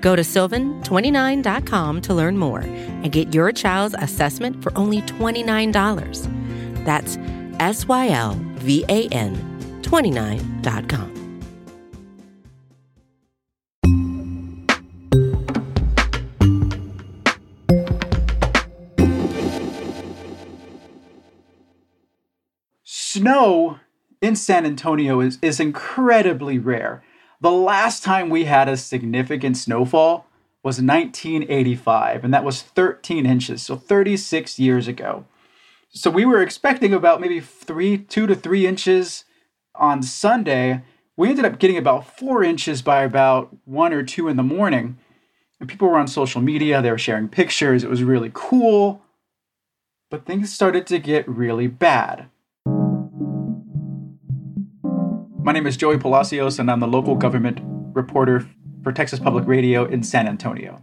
Go to sylvan29.com to learn more and get your child's assessment for only $29. That's S Y L V A N 29.com. Snow in San Antonio is, is incredibly rare. The last time we had a significant snowfall was 1985, and that was 13 inches, so 36 years ago. So we were expecting about maybe three, two to three inches on Sunday. We ended up getting about four inches by about one or two in the morning. And people were on social media, they were sharing pictures. It was really cool. But things started to get really bad. My name is Joey Palacios, and I'm the local government reporter for Texas Public Radio in San Antonio.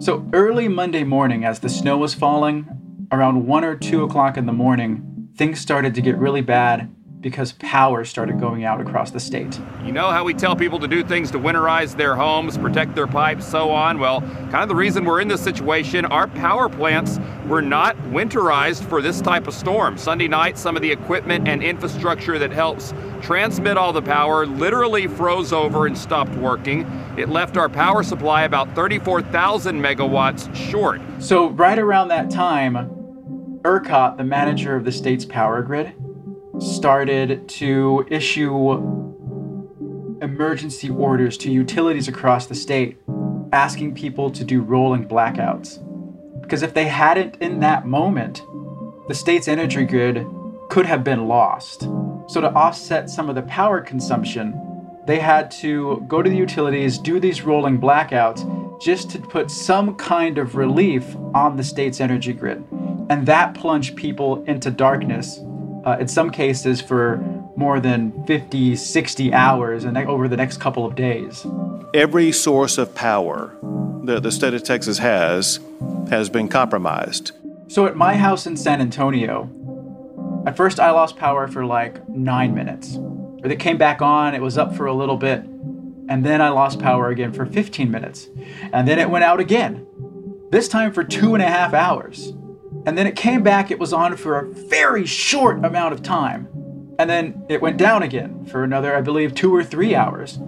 So, early Monday morning, as the snow was falling, around 1 or 2 o'clock in the morning, things started to get really bad because power started going out across the state. You know how we tell people to do things to winterize their homes, protect their pipes, so on? Well, kind of the reason we're in this situation, our power plants were not winterized for this type of storm. Sunday night, some of the equipment and infrastructure that helps transmit all the power literally froze over and stopped working. It left our power supply about 34,000 megawatts short. So, right around that time, ERCOT, the manager of the state's power grid, started to issue emergency orders to utilities across the state asking people to do rolling blackouts. Because if they hadn't in that moment, the state's energy grid could have been lost. So, to offset some of the power consumption, they had to go to the utilities, do these rolling blackouts, just to put some kind of relief on the state's energy grid. And that plunged people into darkness uh, in some cases for more than 50, 60 hours and over the next couple of days. Every source of power that the state of Texas has has been compromised. So at my house in San Antonio, at first I lost power for like nine minutes. But it came back on, it was up for a little bit, and then I lost power again for 15 minutes. And then it went out again, this time for two and a half hours. And then it came back, it was on for a very short amount of time. And then it went down again for another, I believe, two or three hours.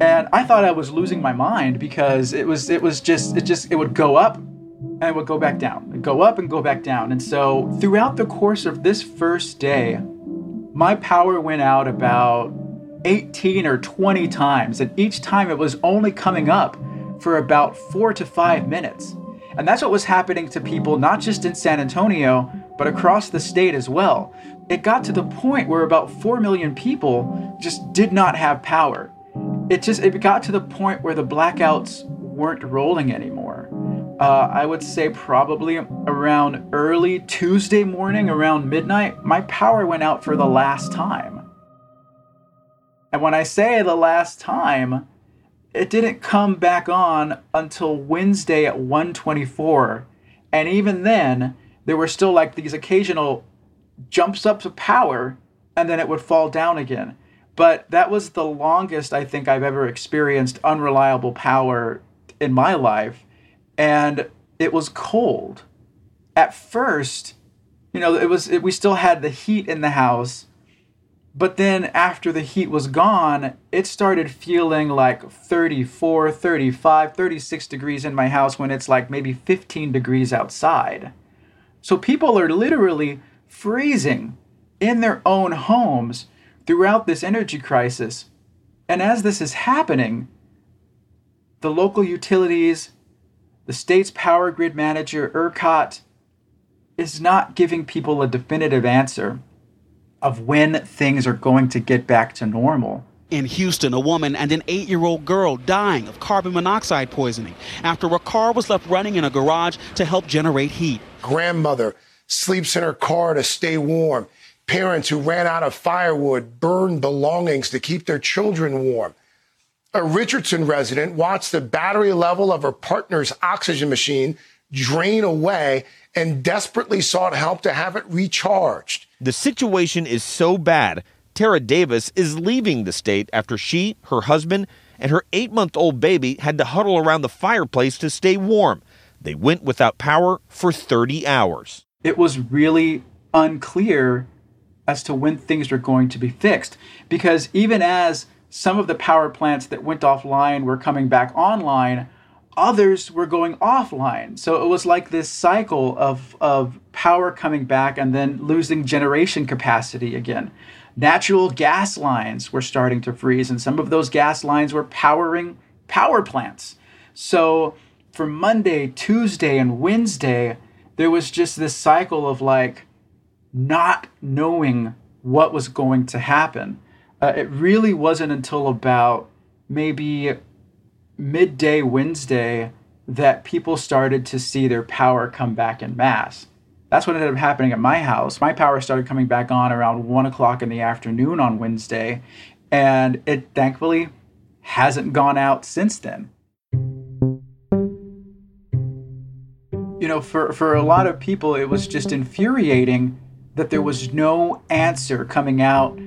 And I thought I was losing my mind because it was it was just it just it would go up and it would go back down. It'd go up and go back down. And so throughout the course of this first day, my power went out about 18 or 20 times. And each time it was only coming up for about four to five minutes. And that's what was happening to people, not just in San Antonio, but across the state as well. It got to the point where about 4 million people just did not have power. It just it got to the point where the blackouts weren't rolling anymore. Uh, I would say probably around early Tuesday morning, around midnight, my power went out for the last time. And when I say the last time, it didn't come back on until Wednesday at 124. And even then, there were still like these occasional jumps up to power and then it would fall down again. But that was the longest I think I've ever experienced unreliable power in my life. And it was cold. At first, you know, it was it, we still had the heat in the house, but then after the heat was gone, it started feeling like 34, 35, 36 degrees in my house when it's like maybe 15 degrees outside. So people are literally freezing in their own homes throughout this energy crisis. And as this is happening, the local utilities, the state's power grid manager, ERCOT, is not giving people a definitive answer of when things are going to get back to normal. In Houston, a woman and an eight year old girl dying of carbon monoxide poisoning after a car was left running in a garage to help generate heat. Grandmother sleeps in her car to stay warm. Parents who ran out of firewood burned belongings to keep their children warm. A Richardson resident watched the battery level of her partner's oxygen machine drain away and desperately sought help to have it recharged. The situation is so bad Tara Davis is leaving the state after she, her husband, and her eight month old baby had to huddle around the fireplace to stay warm. They went without power for 30 hours. It was really unclear as to when things were going to be fixed because even as some of the power plants that went offline were coming back online, others were going offline. So it was like this cycle of, of power coming back and then losing generation capacity again. Natural gas lines were starting to freeze, and some of those gas lines were powering power plants. So for Monday, Tuesday, and Wednesday, there was just this cycle of like not knowing what was going to happen. Uh, it really wasn't until about maybe midday Wednesday that people started to see their power come back in mass. That's what ended up happening at my house. My power started coming back on around one o'clock in the afternoon on Wednesday, and it thankfully hasn't gone out since then. You know, for, for a lot of people, it was just infuriating that there was no answer coming out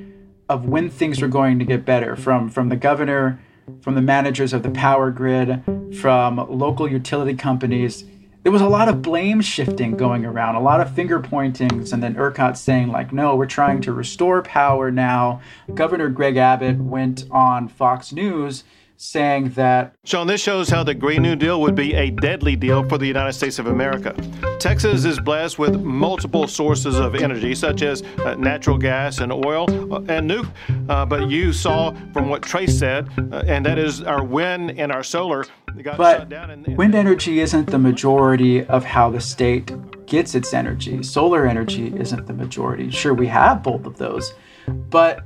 of when things were going to get better from, from the governor, from the managers of the power grid, from local utility companies there was a lot of blame shifting going around, a lot of finger pointings, and then ERCOT saying, like, no, we're trying to restore power now. Governor Greg Abbott went on Fox News saying that. Sean, this shows how the Green New Deal would be a deadly deal for the United States of America. Texas is blessed with multiple sources of energy, such as uh, natural gas and oil uh, and nuke. Uh, but you saw from what Trace said, uh, and that is our wind and our solar but wind energy isn't the majority of how the state gets its energy. Solar energy isn't the majority. Sure, we have both of those, but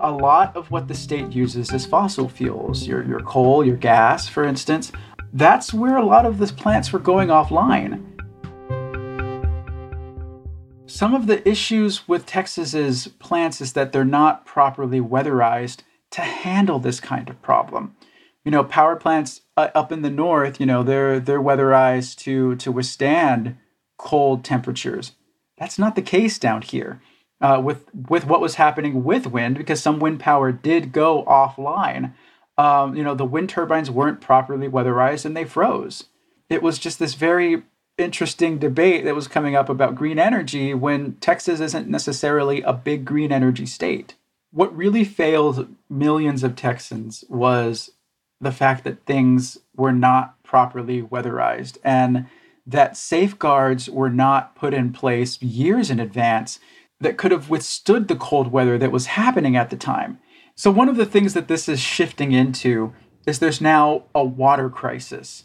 a lot of what the state uses is fossil fuels, your, your coal, your gas, for instance. That's where a lot of the plants were going offline. Some of the issues with Texas's plants is that they're not properly weatherized to handle this kind of problem. You know, power plants uh, up in the north, you know, they're they're weatherized to to withstand cold temperatures. That's not the case down here uh, with with what was happening with wind because some wind power did go offline. Um, you know, the wind turbines weren't properly weatherized and they froze. It was just this very interesting debate that was coming up about green energy when Texas isn't necessarily a big green energy state. What really failed millions of Texans was the fact that things were not properly weatherized and that safeguards were not put in place years in advance that could have withstood the cold weather that was happening at the time. So, one of the things that this is shifting into is there's now a water crisis.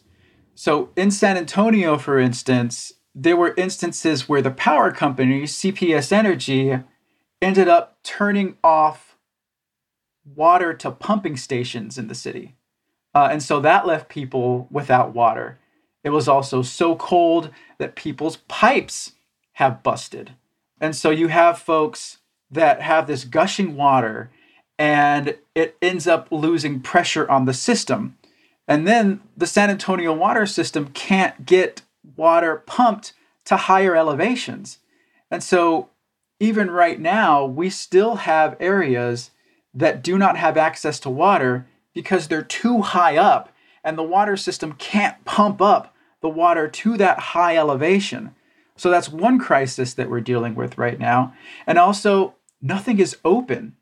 So, in San Antonio, for instance, there were instances where the power company, CPS Energy, ended up turning off water to pumping stations in the city. Uh, and so that left people without water. It was also so cold that people's pipes have busted. And so you have folks that have this gushing water and it ends up losing pressure on the system. And then the San Antonio water system can't get water pumped to higher elevations. And so even right now, we still have areas that do not have access to water because they're too high up and the water system can't pump up the water to that high elevation. So that's one crisis that we're dealing with right now. And also, nothing is open.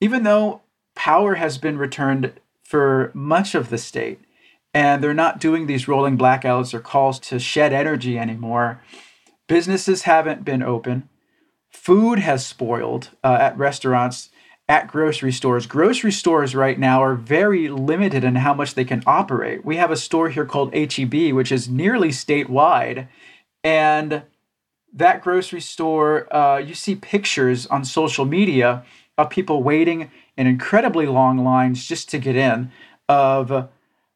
Even though power has been returned for much of the state, and they're not doing these rolling blackouts or calls to shed energy anymore, businesses haven't been open. Food has spoiled uh, at restaurants, at grocery stores. Grocery stores right now are very limited in how much they can operate. We have a store here called HEB, which is nearly statewide. And that grocery store, uh, you see pictures on social media of people waiting in incredibly long lines just to get in of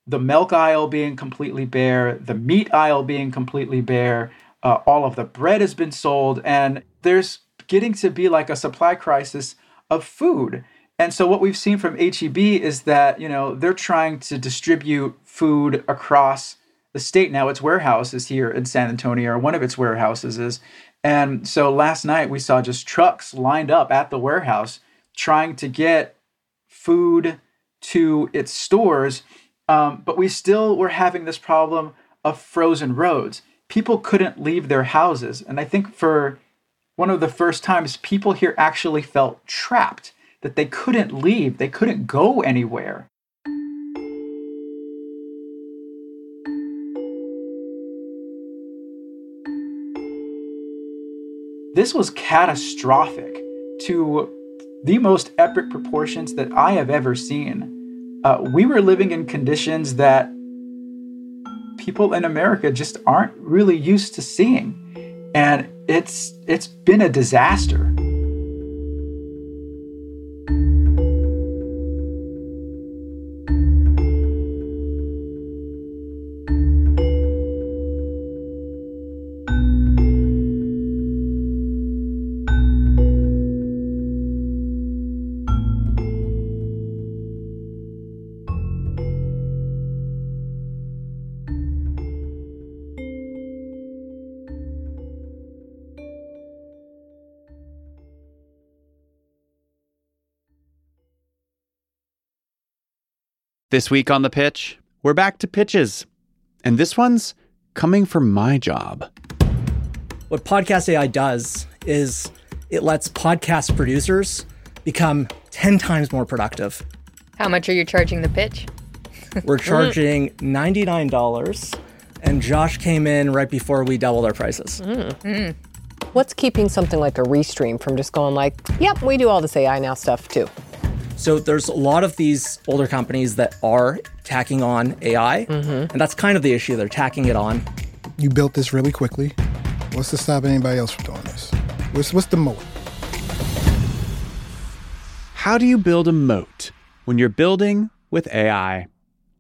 the milk aisle being completely bare, the meat aisle being completely bare, uh, all of the bread has been sold, and there's getting to be like a supply crisis of food. And so what we've seen from HEB is that, you know, they're trying to distribute food across the state now. Its warehouse is here in San Antonio, or one of its warehouses is. And so last night we saw just trucks lined up at the warehouse trying to get food to its stores. Um, but we still were having this problem of frozen roads. People couldn't leave their houses. And I think for one of the first times, people here actually felt trapped, that they couldn't leave, they couldn't go anywhere. This was catastrophic to the most epic proportions that I have ever seen. Uh, we were living in conditions that people in America just aren't really used to seeing. And it's it's been a disaster. This week on The Pitch, we're back to pitches. And this one's coming from my job. What Podcast AI does is it lets podcast producers become 10 times more productive. How much are you charging the pitch? We're charging $99, and Josh came in right before we doubled our prices. Mm. What's keeping something like a Restream from just going like, yep, we do all this AI now stuff too? So there's a lot of these older companies that are tacking on AI, mm-hmm. and that's kind of the issue. They're tacking it on. You built this really quickly. What's to stop anybody else from doing this? What's, what's the moat? How do you build a moat when you're building with AI?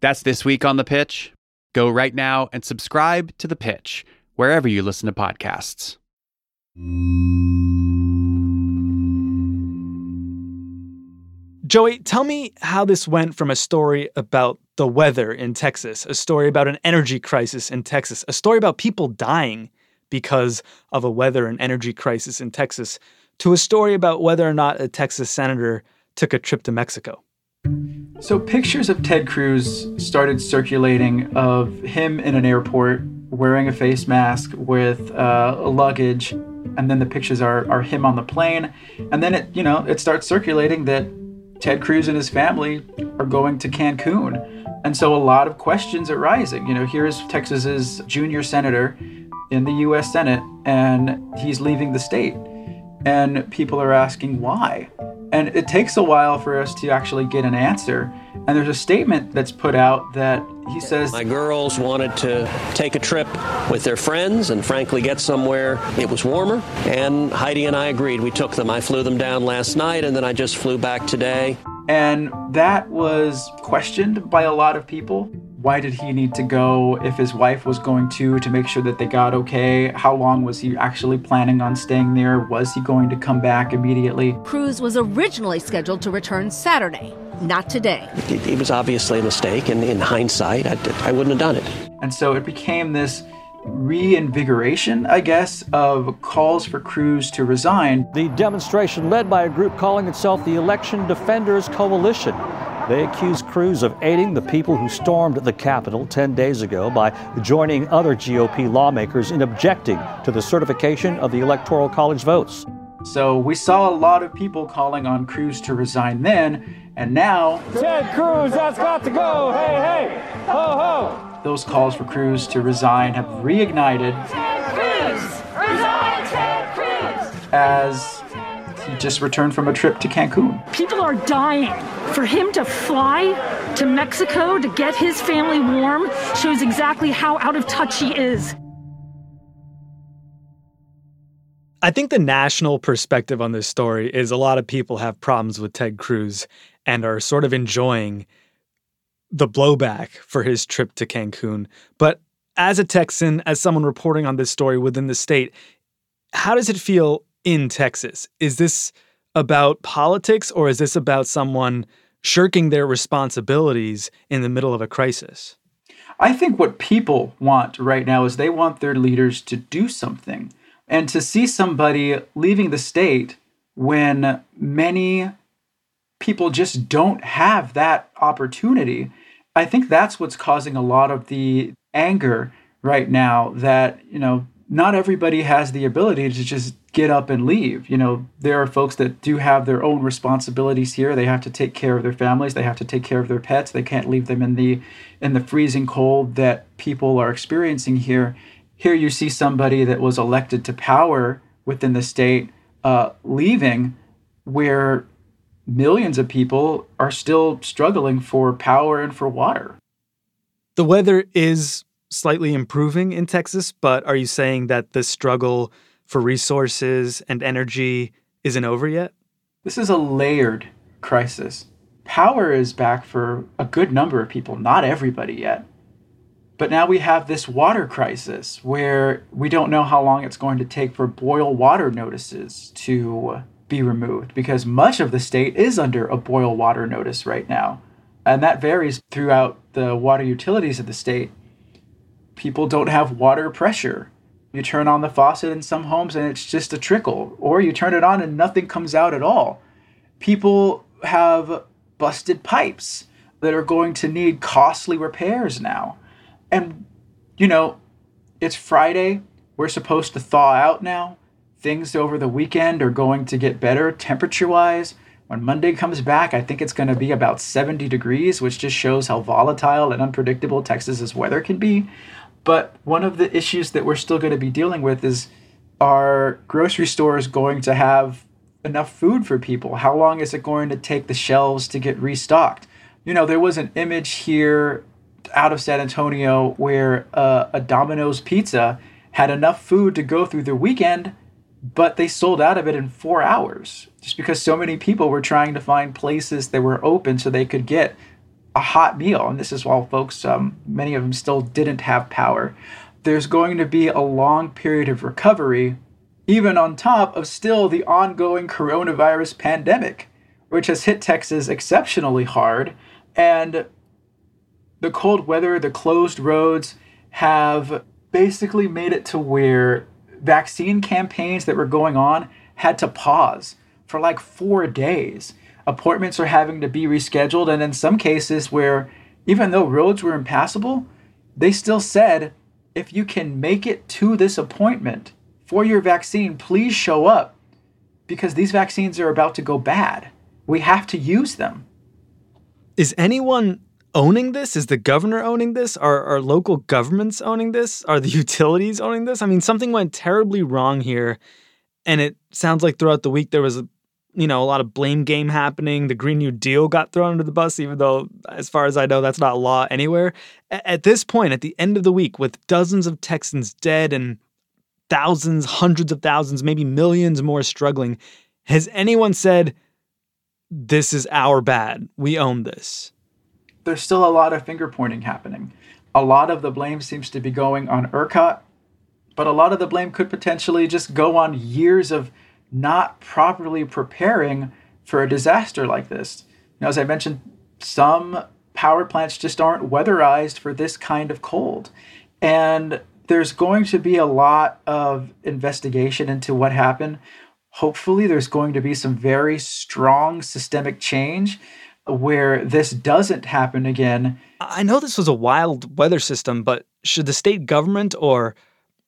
That's this week on The Pitch. Go right now and subscribe to The Pitch wherever you listen to podcasts. Joey, tell me how this went from a story about the weather in Texas, a story about an energy crisis in Texas, a story about people dying because of a weather and energy crisis in Texas, to a story about whether or not a Texas senator took a trip to Mexico. So pictures of Ted Cruz started circulating of him in an airport wearing a face mask with uh, luggage, and then the pictures are are him on the plane, and then it you know it starts circulating that Ted Cruz and his family are going to Cancun, and so a lot of questions are rising. You know, here's Texas's junior senator in the U.S. Senate, and he's leaving the state, and people are asking why. And it takes a while for us to actually get an answer. And there's a statement that's put out that he says My girls wanted to take a trip with their friends and frankly get somewhere. It was warmer, and Heidi and I agreed. We took them. I flew them down last night, and then I just flew back today. And that was questioned by a lot of people. Why did he need to go if his wife was going to, to make sure that they got okay? How long was he actually planning on staying there? Was he going to come back immediately? Cruz was originally scheduled to return Saturday, not today. It, it was obviously a mistake, and in hindsight, I, I wouldn't have done it. And so it became this reinvigoration, I guess, of calls for Cruz to resign. The demonstration led by a group calling itself the Election Defenders Coalition. They accuse Cruz of aiding the people who stormed the Capitol 10 days ago by joining other GOP lawmakers in objecting to the certification of the Electoral College votes. So we saw a lot of people calling on Cruz to resign then, and now. Ted Cruz, that's got to go! Hey, hey! Ho, ho! Those calls for Cruz to resign have reignited. Ted Cruz! Resign, Ted Cruz! As he just returned from a trip to Cancun. People are dying. For him to fly to Mexico to get his family warm shows exactly how out of touch he is. I think the national perspective on this story is a lot of people have problems with Ted Cruz. and are sort of enjoying the blowback for his trip to Cancun. But as a Texan, as someone reporting on this story within the state, how does it feel in Texas? Is this about politics or is this about someone shirking their responsibilities in the middle of a crisis? I think what people want right now is they want their leaders to do something. And to see somebody leaving the state when many people just don't have that opportunity, I think that's what's causing a lot of the anger right now that, you know, not everybody has the ability to just get up and leave. You know, there are folks that do have their own responsibilities here. They have to take care of their families, they have to take care of their pets. They can't leave them in the in the freezing cold that people are experiencing here. Here you see somebody that was elected to power within the state uh, leaving where millions of people are still struggling for power and for water. The weather is slightly improving in Texas, but are you saying that the struggle for resources and energy isn't over yet? This is a layered crisis. Power is back for a good number of people, not everybody yet. But now we have this water crisis where we don't know how long it's going to take for boil water notices to be removed because much of the state is under a boil water notice right now. And that varies throughout the water utilities of the state people don't have water pressure. You turn on the faucet in some homes and it's just a trickle, or you turn it on and nothing comes out at all. People have busted pipes that are going to need costly repairs now. And, you know, it's Friday. We're supposed to thaw out now. Things over the weekend are going to get better temperature wise. When Monday comes back, I think it's going to be about 70 degrees, which just shows how volatile and unpredictable Texas's weather can be. But one of the issues that we're still going to be dealing with is are grocery stores going to have enough food for people? How long is it going to take the shelves to get restocked? You know, there was an image here out of San Antonio where uh, a Domino's pizza had enough food to go through the weekend, but they sold out of it in four hours just because so many people were trying to find places that were open so they could get a hot meal, and this is while folks, um, many of them still didn't have power. There's going to be a long period of recovery, even on top of still the ongoing coronavirus pandemic, which has hit Texas exceptionally hard. And the cold weather, the closed roads have basically made it to where vaccine campaigns that were going on had to pause for like four days appointments are having to be rescheduled. And in some cases, where even though roads were impassable, they still said, if you can make it to this appointment for your vaccine, please show up because these vaccines are about to go bad. We have to use them. Is anyone owning this? Is the governor owning this? Are, are local governments owning this? Are the utilities owning this? I mean, something went terribly wrong here. And it sounds like throughout the week there was a you know, a lot of blame game happening. The Green New Deal got thrown under the bus, even though, as far as I know, that's not law anywhere. At this point, at the end of the week, with dozens of Texans dead and thousands, hundreds of thousands, maybe millions more struggling, has anyone said, this is our bad? We own this? There's still a lot of finger pointing happening. A lot of the blame seems to be going on ERCOT, but a lot of the blame could potentially just go on years of not properly preparing for a disaster like this. You know, as I mentioned, some power plants just aren't weatherized for this kind of cold. And there's going to be a lot of investigation into what happened. Hopefully, there's going to be some very strong systemic change where this doesn't happen again. I know this was a wild weather system, but should the state government or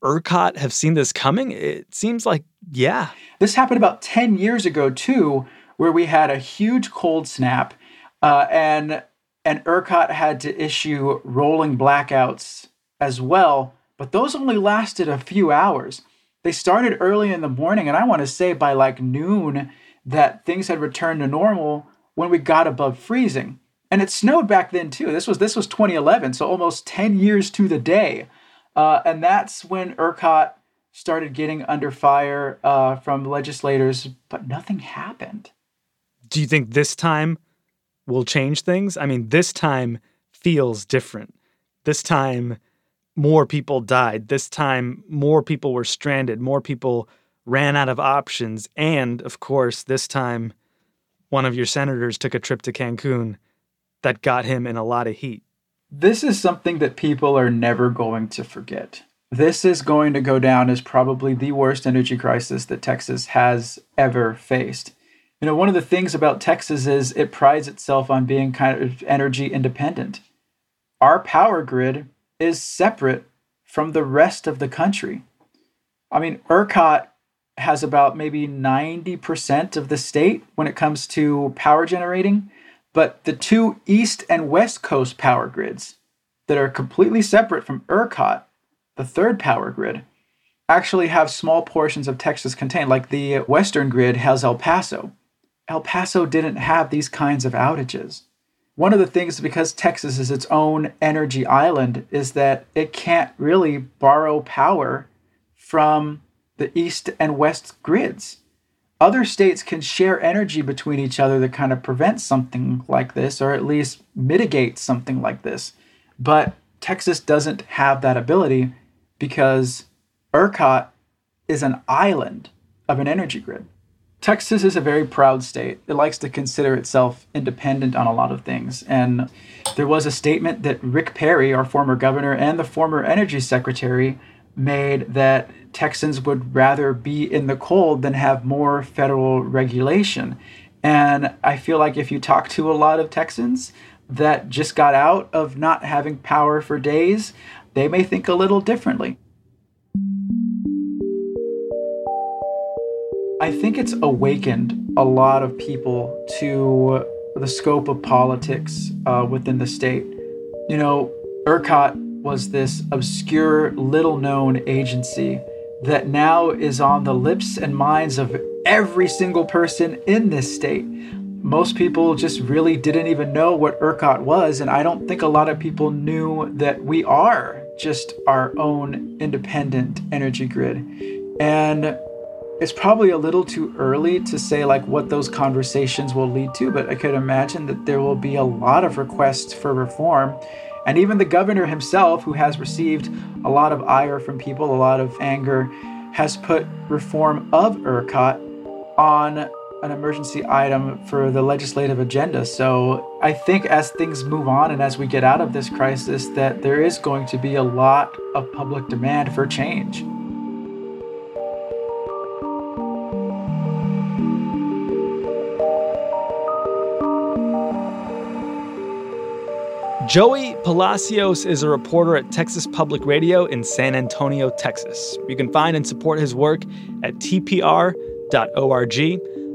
ERCOT have seen this coming? It seems like, yeah. This happened about 10 years ago, too, where we had a huge cold snap uh, and, and ERCOT had to issue rolling blackouts as well. But those only lasted a few hours. They started early in the morning, and I want to say by like noon that things had returned to normal when we got above freezing. And it snowed back then too. This was this was 2011, so almost 10 years to the day. Uh, and that's when ERCOT started getting under fire uh, from legislators, but nothing happened. Do you think this time will change things. I mean, this time feels different. This time, more people died. This time, more people were stranded. More people ran out of options. And of course, this time, one of your senators took a trip to Cancun that got him in a lot of heat. This is something that people are never going to forget. This is going to go down as probably the worst energy crisis that Texas has ever faced. You know, one of the things about Texas is it prides itself on being kind of energy independent. Our power grid is separate from the rest of the country. I mean, ERCOT has about maybe 90% of the state when it comes to power generating, but the two east and west coast power grids that are completely separate from ERCOT, the third power grid, actually have small portions of Texas contained. Like the western grid has El Paso. El Paso didn't have these kinds of outages. One of the things, because Texas is its own energy island, is that it can't really borrow power from the east and west grids. Other states can share energy between each other to kind of prevent something like this, or at least mitigate something like this. But Texas doesn't have that ability because ERCOT is an island of an energy grid. Texas is a very proud state. It likes to consider itself independent on a lot of things. And there was a statement that Rick Perry, our former governor and the former energy secretary, made that Texans would rather be in the cold than have more federal regulation. And I feel like if you talk to a lot of Texans that just got out of not having power for days, they may think a little differently. I think it's awakened a lot of people to the scope of politics uh, within the state. You know, ERCOT was this obscure, little known agency that now is on the lips and minds of every single person in this state. Most people just really didn't even know what ERCOT was, and I don't think a lot of people knew that we are just our own independent energy grid. And it's probably a little too early to say like what those conversations will lead to, but I could imagine that there will be a lot of requests for reform. And even the governor himself, who has received a lot of ire from people, a lot of anger, has put reform of ERCOT on an emergency item for the legislative agenda. So I think as things move on and as we get out of this crisis, that there is going to be a lot of public demand for change. Joey Palacios is a reporter at Texas Public Radio in San Antonio, Texas. You can find and support his work at tpr.org.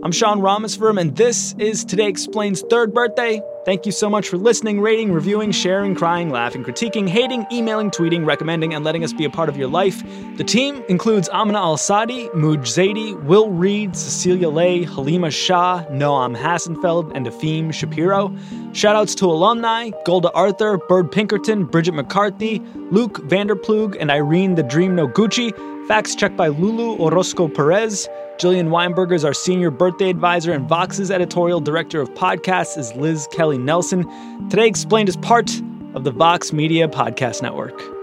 I'm Sean Rameswaram, and this is Today Explain's third birthday. Thank you so much for listening, rating, reviewing, sharing, crying, laughing, critiquing, hating, emailing, tweeting, recommending, and letting us be a part of your life. The team includes Amina Al Sadi, Muj Zaidi, Will Reid, Cecilia Lei, Halima Shah, Noam Hassenfeld, and Efim Shapiro. Shoutouts to alumni Golda Arthur, Bird Pinkerton, Bridget McCarthy, Luke Vander Ploeg, and Irene the Dream Noguchi. Facts checked by Lulu Orozco Perez. Jillian Weinberger is our senior birthday advisor, and Vox's editorial director of podcasts is Liz Kelly Nelson. Today Explained is part of the Vox Media Podcast Network.